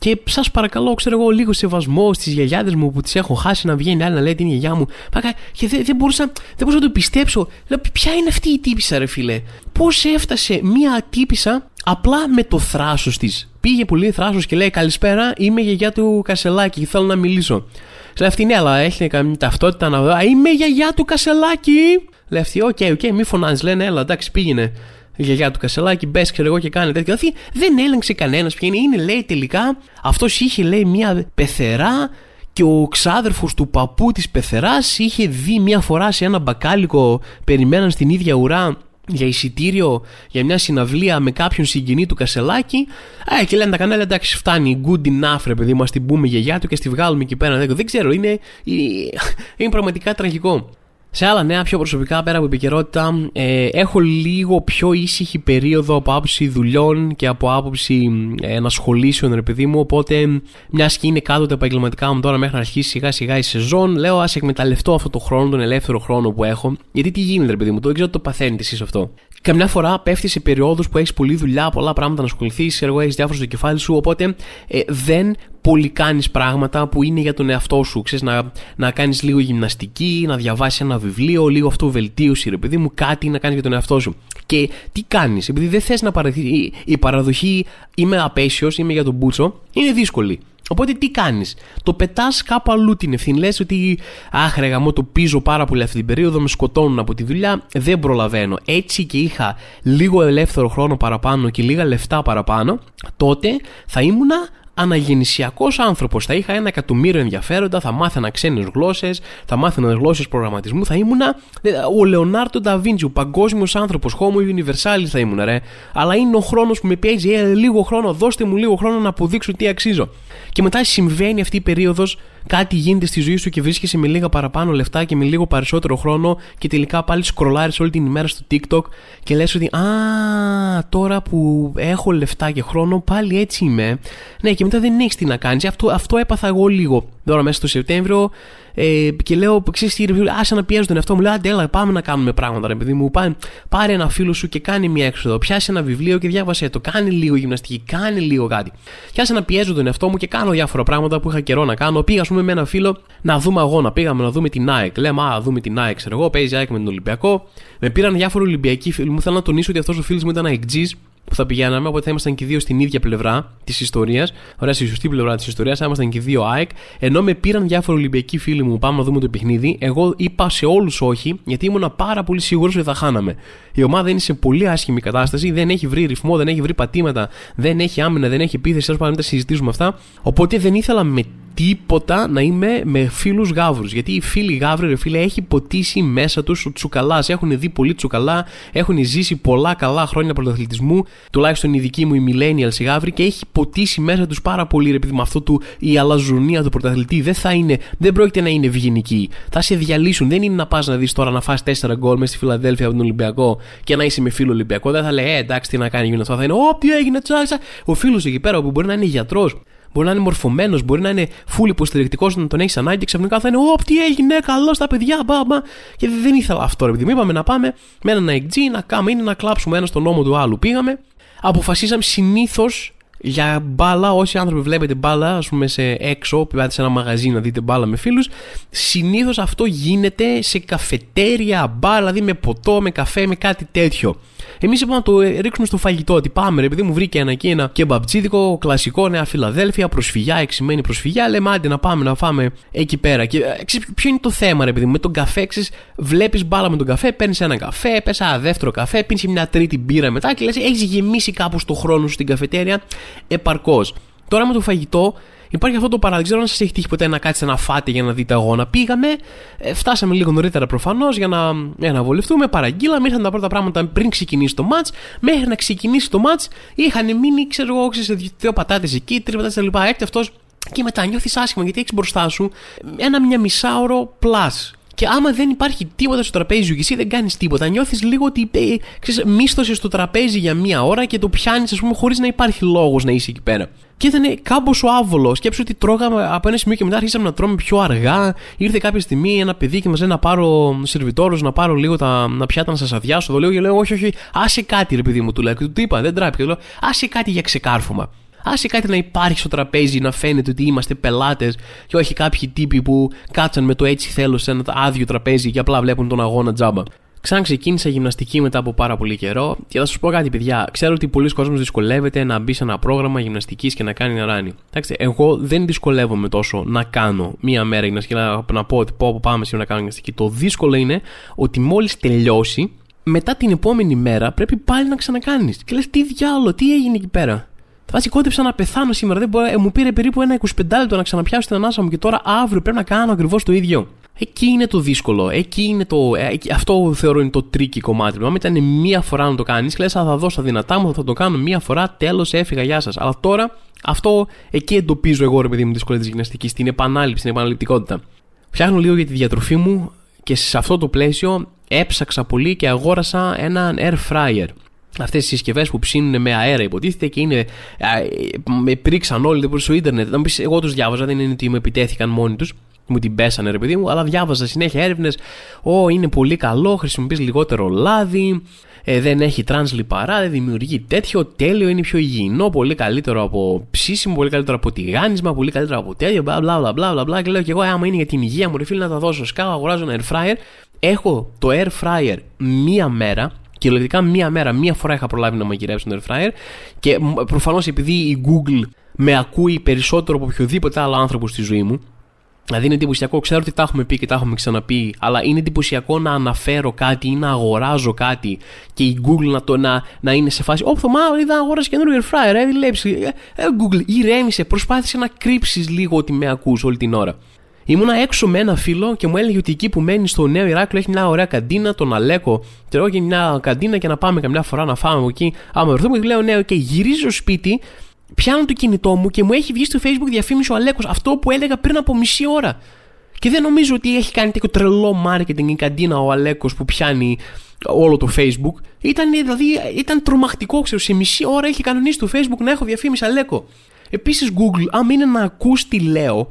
Και σας παρακαλώ, ξέρω εγώ, λίγο σεβασμό στις γιαγιάδες μου που τις έχω χάσει να βγαίνει άλλη να λέει την γιαγιά μου. Και δεν, δεν, μπορούσα, δεν μπορούσα να το πιστέψω. Λέω, ποια είναι αυτή η τύπησα, ρε φίλε; Πώς έφτασε μία τύπησα απλά με το θράσος της; Πήγε πολύ θράσος και λέει: Καλησπέρα, είμαι η γιαγιά του Κασελάκη και θέλω να μιλήσω. Λέει αυτή ναι, αλλά έχει καμία ταυτότητα να δω. Είμαι η γιαγιά του Κασελάκη. Λέει αυτή, OK, OK, μη φωνάζεις. Λένε, έλα, εντάξει, πήγαινε. Η γιαγιά του Κασελάκη, μπες, ξέρω εγώ και κάνει τέτοιο. Αυτή δεν έλεγξε κανένας ποια είναι. Είναι, λέει τελικά, αυτός είχε, λέει, μια πεθερά και ο ξάδερφος του παππού της πεθεράς είχε δει μια φορά σε ένα μπακάλικο, περιμέναν στην ίδια ουρά για εισιτήριο για μια συναυλία με κάποιον συγγενή του Κασελάκη. Ε, και λένε τα κανάλια εντάξει, φτάνει good enough, ρε παιδί, μα την πούμε γιαγιά του και στη βγάλουμε εκεί πέρα. Δεν ξέρω, είναι, είναι πραγματικά τραγικό. Σε άλλα νέα, πιο προσωπικά πέρα από επικαιρότητα, ε, έχω λίγο πιο ήσυχη περίοδο από άποψη δουλειών και από άποψη ε, ενασχολήσεων, ρε παιδί μου. Οπότε, μια και είναι κάτω τα επαγγελματικά μου τώρα μέχρι να αρχίσει σιγά σιγά η σεζόν, λέω ας εκμεταλλευτώ αυτό το χρόνο, τον ελεύθερο χρόνο που έχω. Γιατί τι γίνεται, ρε παιδί μου, το δεν ξέρω το παθαίνετε εσείς αυτό. Καμιά φορά πέφτει σε περιόδους που έχεις πολλή δουλειά, πολλά πράγματα να ασχοληθείς, εγώ έχεις διάφορο στο κεφάλι σου, οπότε ε, δεν πολύ κάνεις πράγματα που είναι για τον εαυτό σου. Ξέρεις, να, να κάνεις λίγο γυμναστική, να διαβάσεις ένα βιβλίο, λίγο αυτοβελτίωση, ρε παιδί μου, κάτι να κάνεις για τον εαυτό σου. Και τι κάνεις, επειδή δεν θες να παραδεχθεί. Η παραδοχή είμαι απέσιος, είμαι για τον Μπούτσο, είναι δύσκολη. Οπότε τι κάνεις, το πετάς κάπου αλλού την ευθύνη. Λες ότι, Αχ, ρε γαμό, το πίζω πάρα πολύ αυτή την περίοδο, με σκοτώνουν από τη δουλειά, δεν προλαβαίνω. Έτσι και είχα λίγο ελεύθερο χρόνο παραπάνω και λίγα λεφτά παραπάνω, τότε θα ήμουνα αναγεννησιακός άνθρωπος. Θα είχα ένα εκατομμύριο ενδιαφέροντα, θα μάθαινα ξένες γλώσσες, θα μάθαινα γλώσσες προγραμματισμού, θα ήμουνα ο Λεωνάρτο Νταβίντσι, ο παγκόσμιος άνθρωπος, Homo Universalis θα ήμουν, ρε. Αλλά είναι ο χρόνος που με πιέζει, ε, λίγο χρόνο, δώστε μου λίγο χρόνο να αποδείξω τι αξίζω. Και μετά συμβαίνει αυτή η περίοδος, κάτι γίνεται στη ζωή σου και βρίσκεσαι με λίγα παραπάνω λεφτά και με λίγο περισσότερο χρόνο και τελικά πάλι σκρολάρεις όλη την ημέρα στο TikTok και λες ότι Α, τώρα που έχω λεφτά και χρόνο, πάλι έτσι είμαι. Ναι, και μετά δεν έχεις τι να κάνεις. Αυτό, αυτό έπαθα εγώ λίγο τώρα μέσα στο Σεπτέμβριο ε, και λέω, ξέρεις τι, άσε να πιέζω τον εαυτό μου. Λέω, άντε, έλα, πάμε να κάνουμε πράγματα, ρε παιδί μου. Πάμε, πάρε ένα φίλο σου και κάνει μια έξοδο. Πιάσει ένα βιβλίο και διάβασε το. Κάνει λίγο γυμναστική, κάνει λίγο κάτι. Και άσε να πιέζω τον εαυτό μου και κάνω διάφορα πράγματα που είχα καιρό να κάνω. Πήγα, ας πούμε, με ένα φίλο να δούμε αγώνα. Πήγαμε να δούμε την ΑΕΚ. Λέμε, Α, δούμε την ΑΕΚ, ξέρω εγώ. Παίζει ΑΕΚ με τον Ολυμπιακό. Με πήραν διάφοροι Ολυμπιακοί φίλοι μου. Θέλω να τονίσω ότι αυτός ο φίλος μου ήταν αεκτζή που θα πηγαίναμε, οπότε θα ήμασταν και δύο στην ίδια πλευρά της ιστορίας. Ωραία, στη σωστή πλευρά της ιστορίας, θα ήμασταν και δύο ΑΕΚ. Ενώ με πήραν διάφοροι Ολυμπιακοί φίλοι μου, πάμε να δούμε το παιχνίδι. Εγώ είπα σε όλους όχι, γιατί ήμουν πάρα πολύ σίγουρος ότι θα χάναμε. Η ομάδα είναι σε πολύ άσχημη κατάσταση, δεν έχει βρει ρυθμό, δεν έχει βρει πατήματα, δεν έχει άμυνα, δεν έχει επίθεση. Τέλος πάντων, τα συζητήσουμε αυτά. Οπότε δεν ήθελα με τίποτα να είμαι με φίλους γάβρους. Γιατί οι φίλοι γάβροι, ρε φίλε, έχει ποτίσει μέσα τους ο τσουκαλάς. Έχουν δει πολύ τσουκαλά, έχουν ζήσει πολλά καλά χρόνια πρωταθλητισμού, τουλάχιστον οι δικοί μου οι millennials οι γάβροι, και έχει ποτίσει μέσα τους πάρα πολύ, ρε παιδί με αυτό του η αλαζονία του πρωταθλητή. Δεν θα είναι, δεν πρόκειται να είναι ευγενική. Θα σε διαλύσουν. Δεν είναι να πας να δεις τώρα να φας 4 γκολ μες στη Φιλαδέλφια από τον Ολυμπιακό και να είσαι με φίλο Ολυμπιακό. Δεν θα λέει, ε, εντάξει, τι να κάνει, γίνει αυτό. Θα είναι, Ω, τι έγινε, τσάξα. Ο φίλος εκεί πέρα που μπορεί να είναι γιατρός, Μπορεί να είναι μορφωμένος, μπορεί να είναι full υποστηρικτικός, να τον έχεις ανάγκη και ξαφνικά θα είναι Ω, τι έγινε, καλός στα παιδιά, μπαμπα. Και δεν ήθελα αυτό, ρε παιδί Είπαμε να πάμε με έναν IG να κάνουμε είναι να κλάψουμε ένα στον νόμο του άλλου. Πήγαμε, αποφασίσαμε συνήθως για μπάλα, όσοι άνθρωποι βλέπετε μπάλα, ας πούμε σε έξω, πάτε σε ένα μαγαζί να δείτε μπάλα με φίλους, συνήθως αυτό γίνεται σε καφετέρια, μπάλα, δηλαδή με ποτό, με καφέ, με κάτι τέτοιο. Εμείς είπαμε να το ρίξουμε στο φαγητό. Ότι πάμε, ρε, επειδή μου βρήκε ένα εκεί ένα κεμπαμπτσίδικο, κλασικό, Νέα Φιλαδέλφια, προσφυγιά, εξημένη προσφυγιά. Λέμε άντε να πάμε να φάμε εκεί πέρα. Και ε, ξέρεις, ποιο είναι το θέμα, ρε, παιδί με τον καφέ, βλέπεις μπάλα με τον καφέ, παίρνεις ένα καφέ, πες ένα δεύτερο καφέ, πίνεις μια τρίτη μπύρα μετά και λες, έχεις γεμίσει κάπου το χρόνο σου στην καφετέρια επαρκώς. Τώρα με το φαγητό Υπάρχει αυτό το παράδειγμα. Δεν ξέρω αν σας έχει τύχει ποτέ να κάτσετε να φάτε για να δείτε αγώνα. Πήγαμε, ε, φτάσαμε λίγο νωρίτερα προφανώς για να, για να βολευτούμε. Παραγγείλαμε, ήρθαν τα πρώτα πράγματα πριν ξεκινήσει το ματ. Μέχρι να ξεκινήσει το ματ είχαν μείνει, ξέρω εγώ, σε δύο πατάτες εκεί, τρία πατάτες λοιπά. Έρχεται αυτός και μετά νιώθεις άσχημα γιατί έχεις μπροστά σου ένα μια μισάωρο plus. Και άμα δεν υπάρχει τίποτα στο τραπέζι και εσύ δεν κάνεις τίποτα, νιώθεις λίγο ότι ε, μίσθωσε στο τραπέζι για μία ώρα και το πιάνεις, ας πούμε, χωρίς να υπάρχει λόγος να είσαι εκεί πέρα. Και ήταν κάμποσο άβολος. Σκέψου ότι τρώγαμε από ένα σημείο και μετά αρχίσαμε να τρώμε πιο αργά. Ήρθε κάποια στιγμή ένα παιδί και μας λέει να πάρω σερβιτόρο, να πάρω λίγο τα να πιάτα να σας αδειάσω. Το λέω και λέω: Όχι, όχι, άσε κάτι, ρε παιδί μου, του λέω. Και του είπα: Δεν τράπηκε. Λέω: Άσε κάτι για ξεκάρφωμα. Άσε κάτι να υπάρχει στο τραπέζι να φαίνεται ότι είμαστε πελάτες και όχι κάποιοι τύποι που κάτσαν με το έτσι θέλω σε ένα άδειο τραπέζι και απλά βλέπουν τον αγώνα τζάμπα. Ξανά ξεκίνησα γυμναστική μετά από πάρα πολύ καιρό και θα σας πω κάτι, παιδιά. Ξέρω ότι πολλοί κόσμοι δυσκολεύεται να μπει σε ένα πρόγραμμα γυμναστικής και να κάνει ράνι. Εντάξει, εγώ δεν δυσκολεύομαι τόσο να κάνω μία μέρα γυμναστική να, να πω ότι πω, πάμε σήμερα να κάνω γυμναστική. Το δύσκολο είναι ότι μόλις τελειώσει, μετά την επόμενη μέρα πρέπει πάλι να ξανακάνεις. Και λες, τι διάλογο, τι έγινε εκεί πέρα; Θα κόντεψα να πεθάνω σήμερα. Δεν μπορώ, ε, μου πήρε περίπου ένα 25 λεπτό να ξαναπιάσω την ανάσα μου και τώρα αύριο πρέπει να κάνω ακριβώς το ίδιο. Εκεί είναι το δύσκολο. Εκεί είναι το, ε, αυτό θεωρώ είναι το tricky κομμάτι. Αν ήταν μία φορά να το κάνεις, λες, θα δώσω τα δυνατά μου, θα το κάνω μία φορά, τέλος, έφυγα, γεια σας. Αλλά τώρα αυτό εκεί εντοπίζω εγώ, ρε παιδί μου, δυσκολία της γυμναστικής, την επανάληψη, την επαναληπτικότητα. Φτιάχνω λίγο για τη διατροφή μου και σε αυτό το πλαίσιο έψαξα πολύ και αγόρασα έναν air fryer. Αυτές οι συσκευές που ψήνουν με αέρα υποτίθεται και είναι. με πρίξαν όλοι στο ίντερνετ. Να πει, εγώ τους διάβαζα, δεν είναι ότι με επιτέθηκαν μόνοι τους μου την πέσανε ρε παιδί μου, αλλά διάβαζα συνέχεια έρευνες. Ω, είναι πολύ καλό, χρησιμοποιείς λιγότερο λάδι, ε, δεν έχει τρανς λιπαρά, δεν δημιουργεί τέτοιο, τέλειο, είναι πιο υγιεινό, πολύ καλύτερο από ψήσιμο, πολύ καλύτερο από τηγάνισμα, πολύ καλύτερο από τέτοιο, μπλα μπλα μπλα μπλα μπλα. Και λέω και εγώ, άμα είναι για την υγεία μου, ρε φίλε, να τα δώσω. Σκάω, αγοράζω ένα air fryer. Έχω το air fryer μία μέρα, κυριολεκτικά μία μέρα, μία φορά είχα προλάβει να μαγειρέψω το air fryer και προφανώς επειδή η Google με ακούει περισσότερο από οποιοδήποτε άλλο άνθρωπο στη ζωή μου, Δηλαδή είναι εντυπωσιακό, ξέρω ότι τα έχουμε πει και τα έχουμε ξαναπεί, αλλά είναι εντυπωσιακό να αναφέρω κάτι ή να αγοράζω κάτι και η Google να, το, να, να είναι σε φάση. Όπω, μα είδα αγοράσει καινούργιο air fryer, ε, δουλέψει. Ε, ε, Google, ηρέμησε, προσπάθησε να κρύψεις λίγο ότι με ακούς όλη την ώρα. Ήμουνα έξω με ένα φίλο και μου έλεγε ότι εκεί που μένει στο νέο Ηράκλειο έχει μια ωραία καντίνα, τον Αλέκο. Και εγώ και μια καντίνα και να πάμε καμιά φορά να φάμε εκεί. Άμα βρεθούμε, και λέω ναι, και γυρίζω στο σπίτι πιάνω το κινητό μου και μου έχει βγει στο facebook διαφήμιση ο Αλέκος αυτό που έλεγα πριν από μισή ώρα. Και δεν νομίζω ότι έχει κάνει τέτοιο τρελό marketing η καντίνα ο Αλέκος που πιάνει όλο το facebook. Ήταν, δηλαδή, ήταν τρομακτικό, ξέρω, σε μισή ώρα έχει κανονίσει το facebook να έχω διαφήμιση Αλέκο. Επίσης, Google, αν είναι να ακούς τι λέω,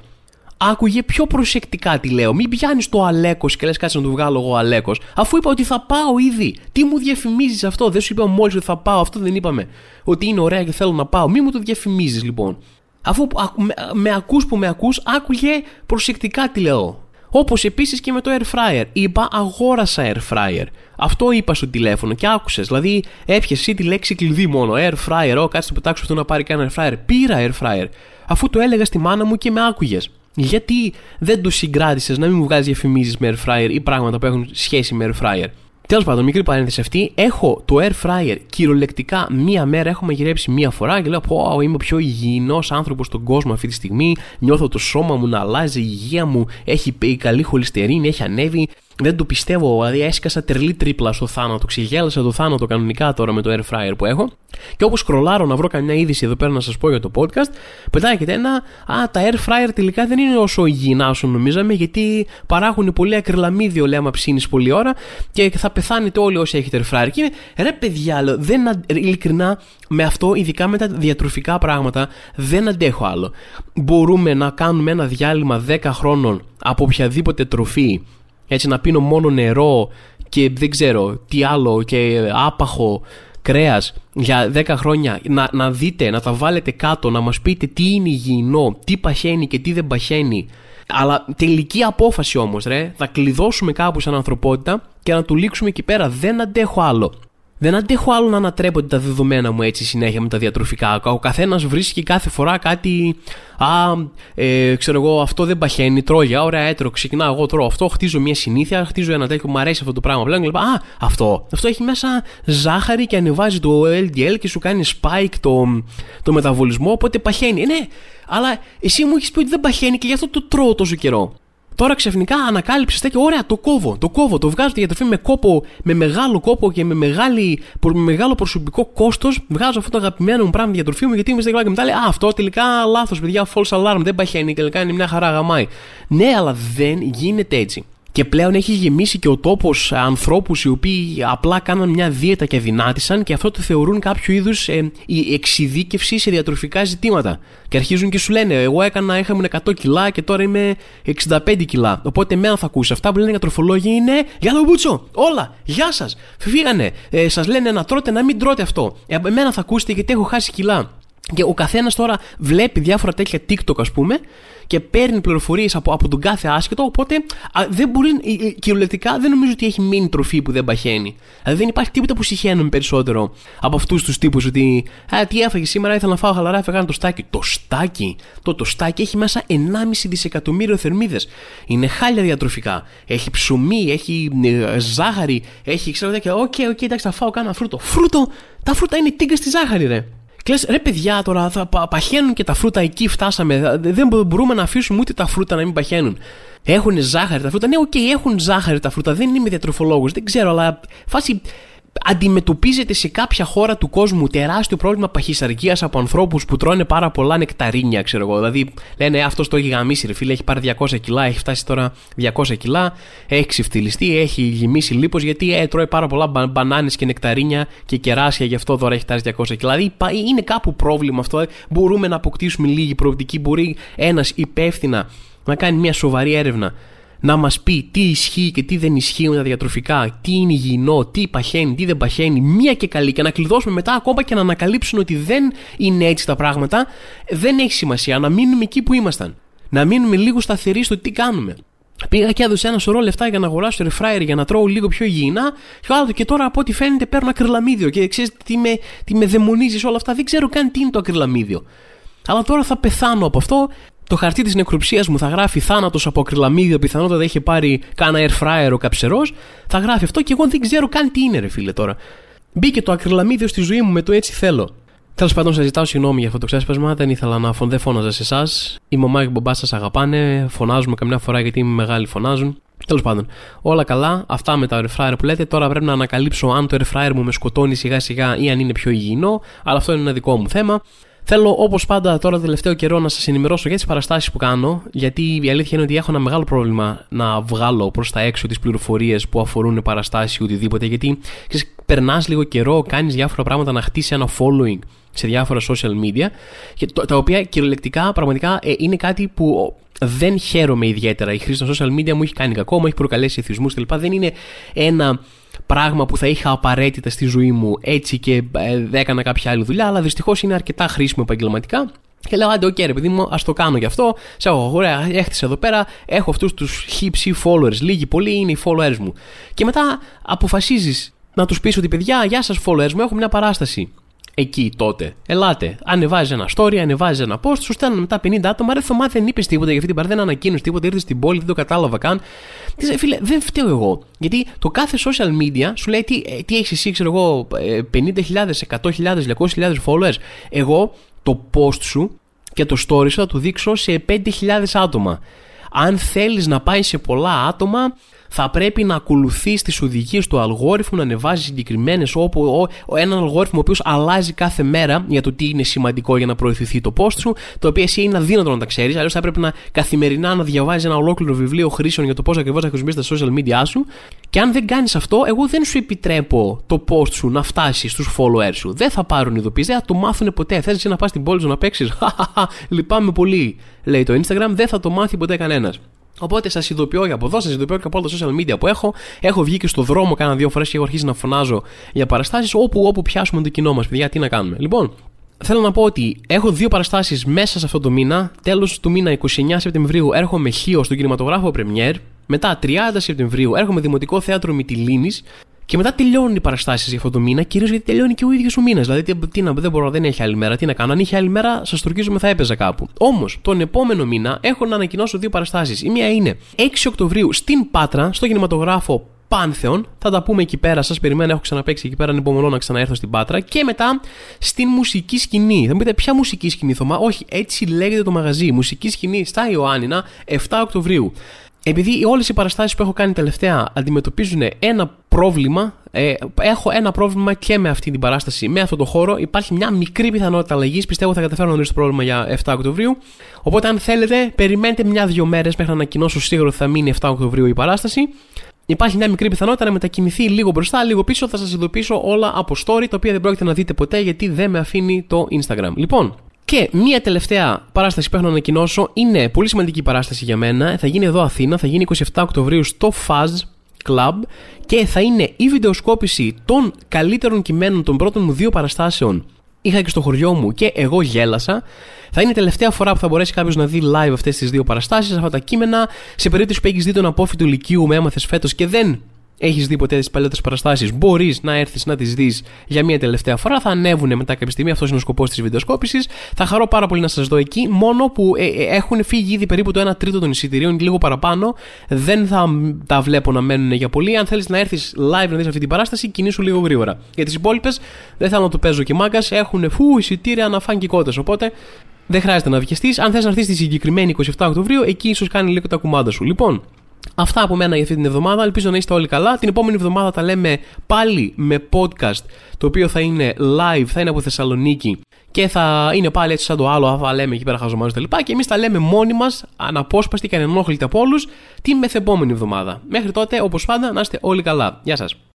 άκουγε πιο προσεκτικά τι λέω. Μην πιάνεις το Αλέκος και λες κάτσε να του βγάλω εγώ Αλέκος. Αφού είπα ότι θα πάω ήδη. Τι μου διαφημίζεις αυτό; Δεν σου είπα μόλις ότι θα πάω. Αυτό δεν είπαμε. Ότι είναι ωραία και θέλω να πάω. Μην μου το διαφημίζεις λοιπόν. Αφού με, με ακούς που με ακούς, άκουγε προσεκτικά τι λέω. Όπως επίσης και με το air fryer. Είπα αγόρασα air fryer. Αυτό είπα στο τηλέφωνο και άκουσες. Δηλαδή έπιασες τη λέξη κλειδί μόνο. Air fryer. Ω, κάτσε να πετάξω αυτό να πάρει κανένα air fryer. Πήρα air fryer. Αφού το έλεγα στη μάνα μου και με άκουγες. Γιατί δεν το συγκράτησες να μην μου βγάζεις διαφημίσεις με air fryer ή πράγματα που έχουν σχέση με air fryer; Τέλος πάντων, μικρή παρένθεση αυτή. Έχω το air fryer κυριολεκτικά μία μέρα. Έχω μαγειρέψει μία φορά και λέω: Πω, είμαι ο πιο υγιεινός άνθρωπος στον κόσμο αυτή τη στιγμή. Νιώθω το σώμα μου να αλλάζει, η υγεία μου έχει καλή χολυστερίνη, έχει ανέβει. Δεν το πιστεύω, δηλαδή έσκασα τρελή τρίπλα στο θάνατο. Ξεγέλασα το θάνατο κανονικά τώρα με το air fryer που έχω. Και όπως κρολάρω να βρω καμιά είδηση εδώ πέρα να σας πω για το podcast, πετάγεται ένα. Α, τα air fryer τελικά δεν είναι όσο υγιεινά όσο νομίζαμε, γιατί παράγουν πολύ ακριλαμίδιο λέει άμα ψήνεις πολλή ώρα και θα πεθάνετε όλοι όσοι έχετε air fryer. Και είμαι, ρε παιδιά, δεν, ειλικρινά με αυτό, ειδικά με τα διατροφικά πράγματα, δεν αντέχω άλλο. Μπορούμε να κάνουμε ένα διάλειμμα 10 χρόνων από οποιαδήποτε τροφή έτσι να πίνω μόνο νερό και δεν ξέρω τι άλλο και άπαχο κρέας για 10 χρόνια. Να, να δείτε, να τα βάλετε κάτω, να μας πείτε τι είναι υγιεινό, τι παχαίνει και τι δεν παχαίνει. Αλλά τελική απόφαση όμως ρε, θα κλειδώσουμε κάπου σαν ανθρωπότητα και να του λήξουμε εκεί πέρα, δεν αντέχω άλλο δεν αντέχω άλλο να ανατρέπονται τα δεδομένα μου έτσι συνέχεια με τα διατροφικά. Ο καθένας βρίσκει κάθε φορά κάτι. Α, ε, ξέρω εγώ, αυτό δεν παχαίνει, τρώγει. Ωραία, έτρωγε, ξεκινάω εγώ, τρώω αυτό, χτίζω μια συνήθεια, χτίζω ένα τέτοιο, μου αρέσει αυτό το πράγμα. Πλέον, Α, αυτό. Αυτό έχει μέσα ζάχαρη και ανεβάζει το LDL και σου κάνει spike το, το μεταβολισμό, οπότε παχαίνει. Ε, ναι, αλλά εσύ μου έχεις πει ότι δεν παχαίνει και γι' αυτό το τρώω τόσο καιρό. Τώρα ξαφνικά ανακάλυψε και ωραία, το κόβω. Το κόβω. Το βγάζω τη διατροφή με κόπο, με μεγάλο κόπο και με, μεγάλη, με μεγάλο προσωπικό κόστος. Βγάζω αυτό το αγαπημένο μου πράγμα διατροφή μου γιατί είμαι στα και μετά λέει Α, αυτό τελικά λάθος, παιδιά, false alarm. Δεν παχαίνει. Τελικά είναι μια χαρά γαμάει. Ναι, αλλά δεν γίνεται έτσι. Και πλέον έχει γεμίσει και ο τόπος ανθρώπους οι οποίοι απλά κάναν μια δίαιτα και δυνάτησαν και αυτό το θεωρούν κάποιο είδους ε, εξειδίκευση σε διατροφικά ζητήματα. Και αρχίζουν και σου λένε: Εγώ έκανα, είχαμε 100 κιλά και τώρα είμαι 65 κιλά. Οπότε εμένα θα ακούσεις. Αυτά που λένε για τροφολόγια είναι: Γεια το μπούτσο! Όλα! Γεια σας! Φύγανε! Ε, σας λένε να τρώτε, να μην τρώτε αυτό. Ε, εμένα θα ακούσετε γιατί έχω χάσει κιλά. Και ο καθένας τώρα βλέπει διάφορα τέτοια TikTok, ας πούμε, και παίρνει πληροφορίες από, από τον κάθε άσχετο. Οπότε α, δεν μπορεί, ε, ε, κυριολεκτικά δεν νομίζω ότι έχει μείνει τροφή που δεν παχαίνει. Δηλαδή δεν υπάρχει τίποτα που σιχαίνομαι περισσότερο από αυτούς τους τύπους. Ότι Α, τι έφαγε σήμερα, ήθελα να φάω χαλαρά, έφεγα το στάκι. Το στάκι, το, το στάκι έχει μέσα 1,5 δισεκατομμύριο θερμίδες. Είναι χάλια διατροφικά. Έχει ψωμί, έχει ε, ζάχαρη, έχει ξέρω τέτοια. OK, okay, OK, okay, εντάξει, θα φάω κάνα φρούτο. Φρούτο, τα φρούτα είναι τίγκα στη ζάχαρη, ρε. Και λες, ρε παιδιά τώρα θα παχαίνουν και τα φρούτα εκεί φτάσαμε. Δεν μπορούμε να αφήσουμε ούτε τα φρούτα να μην παχαίνουν. Έχουν ζάχαρη τα φρούτα; Ναι, OK, okay, έχουν ζάχαρη τα φρούτα. Δεν είμαι διατροφολόγος, δεν ξέρω, αλλά φάση αντιμετωπίζεται σε κάποια χώρα του κόσμου τεράστιο πρόβλημα παχυσαρκίας από ανθρώπους που τρώνε πάρα πολλά νεκταρίνια, ξέρω εγώ. Δηλαδή λένε «Ε, αυτός το έχει γαμίσει, ρε φίλε, έχει πάρει 200 κιλά, έχει φτάσει τώρα 200 κιλά, έχει ξεφτιλιστεί, έχει γεμίσει λίπος γιατί ε, τρώει πάρα πολλά μπανάνες και νεκταρίνια και κεράσια, γι' αυτό τώρα έχει φτάσει 200 κιλά. Δηλαδή είναι κάπου πρόβλημα αυτό. Μπορούμε να αποκτήσουμε λίγη προοπτική. Μπορεί ένας υπεύθυνα να κάνει μια σοβαρή έρευνα να μας πει τι ισχύει και τι δεν ισχύει με τα διατροφικά, τι είναι υγιεινό, τι παχαίνει, τι δεν παχαίνει, μία και καλή και να κλειδώσουμε μετά ακόμα και να ανακαλύψουν ότι δεν είναι έτσι τα πράγματα, δεν έχει σημασία. Να μείνουμε εκεί που ήμασταν. Να μείνουμε λίγο σταθεροί στο τι κάνουμε. Πήγα και έδωσα ένα σωρό λεφτά για να αγοράσω air fryer για να τρώω λίγο πιο υγιεινά. Και, άλλο, και τώρα από ό,τι φαίνεται παίρνω ακριλαμίδιο. Και ξέρεις τι με, τι με δαιμονίζεις όλα αυτά. Δεν ξέρω καν τι είναι το ακριλαμίδιο. Αλλά τώρα θα πεθάνω από αυτό το χαρτί της νεκροψίας μου θα γράφει θάνατος από ακριλαμίδιο, πιθανότατα έχει πάρει κάνα air fryer ο καψερός. Θα γράφει αυτό και εγώ δεν ξέρω καν τι είναι, ρε φίλε τώρα. Μπήκε το ακριλαμίδιο στη ζωή μου με το έτσι θέλω. Τέλος πάντων, σας ζητάω συγγνώμη για αυτό το ξέσπασμα. Δεν ήθελα να φων... δεν φώναζα σε εσάς. Η μαμά και ο μπαμπά σας αγαπάνε. Φωνάζουμε καμιά φορά γιατί είμαι μεγάλοι φωνάζουν. Τέλος πάντων, όλα καλά. Αυτά με τα air fryer που λέτε. Τώρα πρέπει να ανακαλύψω αν το air fryer μου με σκοτώνει σιγά σιγά ή αν είναι πιο υγιεινό. Αλλά αυτό είναι ένα δικό μου θέμα. Θέλω όπως πάντα τώρα τελευταίο καιρό να σας ενημερώσω για τις παραστάσεις που κάνω, γιατί η αλήθεια είναι ότι έχω ένα μεγάλο πρόβλημα να βγάλω προς τα έξω τις πληροφορίες που αφορούν παραστάσεις ή οτιδήποτε, γιατί περνάς λίγο καιρό, κάνεις διάφορα πράγματα να χτίσεις ένα following σε διάφορα social media, και τα οποία κυριολεκτικά πραγματικά ε, είναι κάτι που δεν χαίρομαι ιδιαίτερα. Η χρήση των social media μου έχει κάνει κακό, μου έχει προκαλέσει εθισμούς κλπ. Δεν είναι ένα πράγμα που θα είχα απαραίτητα στη ζωή μου έτσι και ε, έκανα κάποια άλλη δουλειά, αλλά δυστυχώς είναι αρκετά χρήσιμο επαγγελματικά. Και λέω, άντε, OK, okay, ρε παιδί μου, ας το κάνω γι' αυτό. Σε έχω, ωραία, έχτισα εδώ πέρα, έχω αυτούς τους χι ψι followers. Λίγοι πολλοί είναι οι followers μου. Και μετά αποφασίζεις να τους πεις ότι, παιδιά, γεια σας, followers μου, έχω μια παράσταση εκεί τότε. Ελάτε. Ανεβάζει ένα story, ανεβάζει ένα post, σου στέλνουν μετά 50 άτομα. Ρε Θωμά, δεν είπες τίποτα για αυτή την παρέα, δεν ανακοίνωσε τίποτα, ήρθες στην πόλη, δεν το κατάλαβα καν. Τι, φίλε, δεν φταίω εγώ. Γιατί το κάθε social media σου λέει τι, ε, τι έχεις εσύ, ξέρω εγώ, 50.000, 100.000, 200.000 followers. Εγώ το post σου και το story σου θα το δείξω σε 5.000 άτομα. Αν θέλεις να πάει σε πολλά άτομα, θα πρέπει να ακολουθείς τις οδηγίες του αλγόριθμου, να ανεβάζεις συγκεκριμένες όπου έναν αλγόριθμο ο οποίος αλλάζει κάθε μέρα για το τι είναι σημαντικό για να προωθηθεί το post σου, το οποίο εσύ είναι αδύνατο να τα ξέρεις. Αλλιώς θα πρέπει να καθημερινά να διαβάζεις ένα ολόκληρο βιβλίο χρήσεων για το πώς ακριβώς θα χρησιμοποιήσεις τα social media σου. Και αν δεν κάνεις αυτό, εγώ δεν σου επιτρέπω το post σου να φτάσει στους followers σου. Δεν θα πάρουν ειδοποίηση, δεν θα το μάθουν ποτέ. Θες να πας στην πόλη σου να παίξεις; Λυπάμαι πολύ, λέει το Instagram, δεν θα το μάθει ποτέ κανένας. Οπότε σας ειδοποιώ για από εδώ, σας ειδοποιώ και από όλα τα social media που έχω. Έχω βγει και στο δρόμο κάνα δύο φορές και έχω αρχίσει να φωνάζω για παραστάσεις όπου, όπου πιάσουμε το κοινό μας. Παιδιά, τι να κάνουμε. Λοιπόν, θέλω να πω ότι έχω δύο παραστάσεις μέσα σε αυτό το μήνα. Τέλος του μήνα 29 Σεπτεμβρίου έρχομαι χείο στον κινηματογράφο Πρεμιέρ. Μετά 30 Σεπτεμβρίου έρχομαι Δημοτικό Θέατρο Μυτιλίνης. Και μετά τελειώνουν οι παραστάσεις για αυτό το μήνα, κυρίως γιατί τελειώνει και ο ίδιος ο μήνας. Δηλαδή, τι, να, δεν μπορώ, δεν έχει άλλη μέρα. Τι να κάνω. Αν είχε άλλη μέρα, σας τουρκίζομαι θα έπαιζα κάπου. Όμως, τον επόμενο μήνα έχω να ανακοινώσω δύο παραστάσεις. Η μία είναι 6 Οκτωβρίου στην Πάτρα, στο κινηματογράφο Πάνθεον. Θα τα πούμε εκεί πέρα. Σας περιμένω, έχω ξαναπέξει εκεί πέρα. Ανυπομονώ να ξαναέρθω στην Πάτρα. Και μετά στην μουσική σκηνή. Θα μου πείτε, ποια μουσική σκηνή, Θωμά; Όχι, έτσι λέγεται το μαγαζί. Μουσική σκηνή στα Ιωάννινα 7 Οκτωβρίου. Επειδή όλες οι παραστάσεις που έχω κάνει τελευταία αντιμετωπίζουν ένα πρόβλημα, ε, έχω ένα πρόβλημα και με αυτή την παράσταση, με αυτό το χώρο. Υπάρχει μια μικρή πιθανότητα αλλαγής. Πιστεύω θα καταφέρω να λύσω το πρόβλημα για 7 Οκτωβρίου. Οπότε, αν θέλετε, περιμένετε μια-δυο μέρες μέχρι να ανακοινώσω σίγουρα ότι θα μείνει 7 Οκτωβρίου η παράσταση. Υπάρχει μια μικρή πιθανότητα να μετακινηθεί λίγο μπροστά, λίγο πίσω. Θα σας ειδοποιήσω όλα από story, τα οποία δεν πρόκειται να δείτε ποτέ γιατί δεν με αφήνει το Instagram. Λοιπόν, και μία τελευταία παράσταση που έχω να ανακοινώσω είναι πολύ σημαντική παράσταση για μένα. Θα γίνει εδώ Αθήνα, θα γίνει 27 Οκτωβρίου στο Fuzz Club και θα είναι η βιντεοσκόπηση των καλύτερων κειμένων των πρώτων μου δύο παραστάσεων είχα και στο χωριό μου και εγώ γέλασα. Θα είναι η τελευταία φορά που θα μπορέσει κάποιος να δει live αυτές τις δύο παραστάσεις, αυτά τα κείμενα. Σε περίπτωση που έχεις δει τον απόφυτο Λυκείου με έμαθες φέτος και δεν έχεις δει ποτέ τις παλιότερε παραστάσεις, μπορείς να έρθεις να τις δεις για μία τελευταία φορά. Θα ανέβουν μετά κάποια στιγμή. Αυτός είναι ο σκοπός της βιντεοσκόπησης. Θα χαρώ πάρα πολύ να σας δω εκεί. Μόνο που ε, ε, έχουν φύγει ήδη περίπου το 1 τρίτο των εισιτηρίων, λίγο παραπάνω. Δεν θα τα βλέπω να μένουν για πολύ. Αν θέλεις να έρθεις live να δεις αυτή την παράσταση, κινήσου λίγο γρήγορα. Για τις υπόλοιπες, δεν θέλω να το παίζω και μάγκας. Έχουν φου εισιτήρια αναφάνκικότε. Οπότε δεν χρειάζεται να βιαστεί. Αν θες να έρθεις στη συγκεκριμένη 27 Οκτωβρίου, εκεί ίσως κάνει λίγο τα κουμάντα σου. Λοιπόν, Αυτά από μένα για αυτή την εβδομάδα. Ελπίζω να είστε όλοι καλά. Την επόμενη εβδομάδα τα λέμε πάλι με podcast, το οποίο θα είναι live, θα είναι από Θεσσαλονίκη και θα είναι πάλι έτσι σαν το άλλο, θα λέμε εκεί πέρα χαζομάζω τα Και εμείς τα λέμε μόνοι μας, αναπόσπαστοι και ανενόχλητοι από όλους, την μεθεπόμενη εβδομάδα. Μέχρι τότε, όπως πάντα, να είστε όλοι καλά. Γεια σας.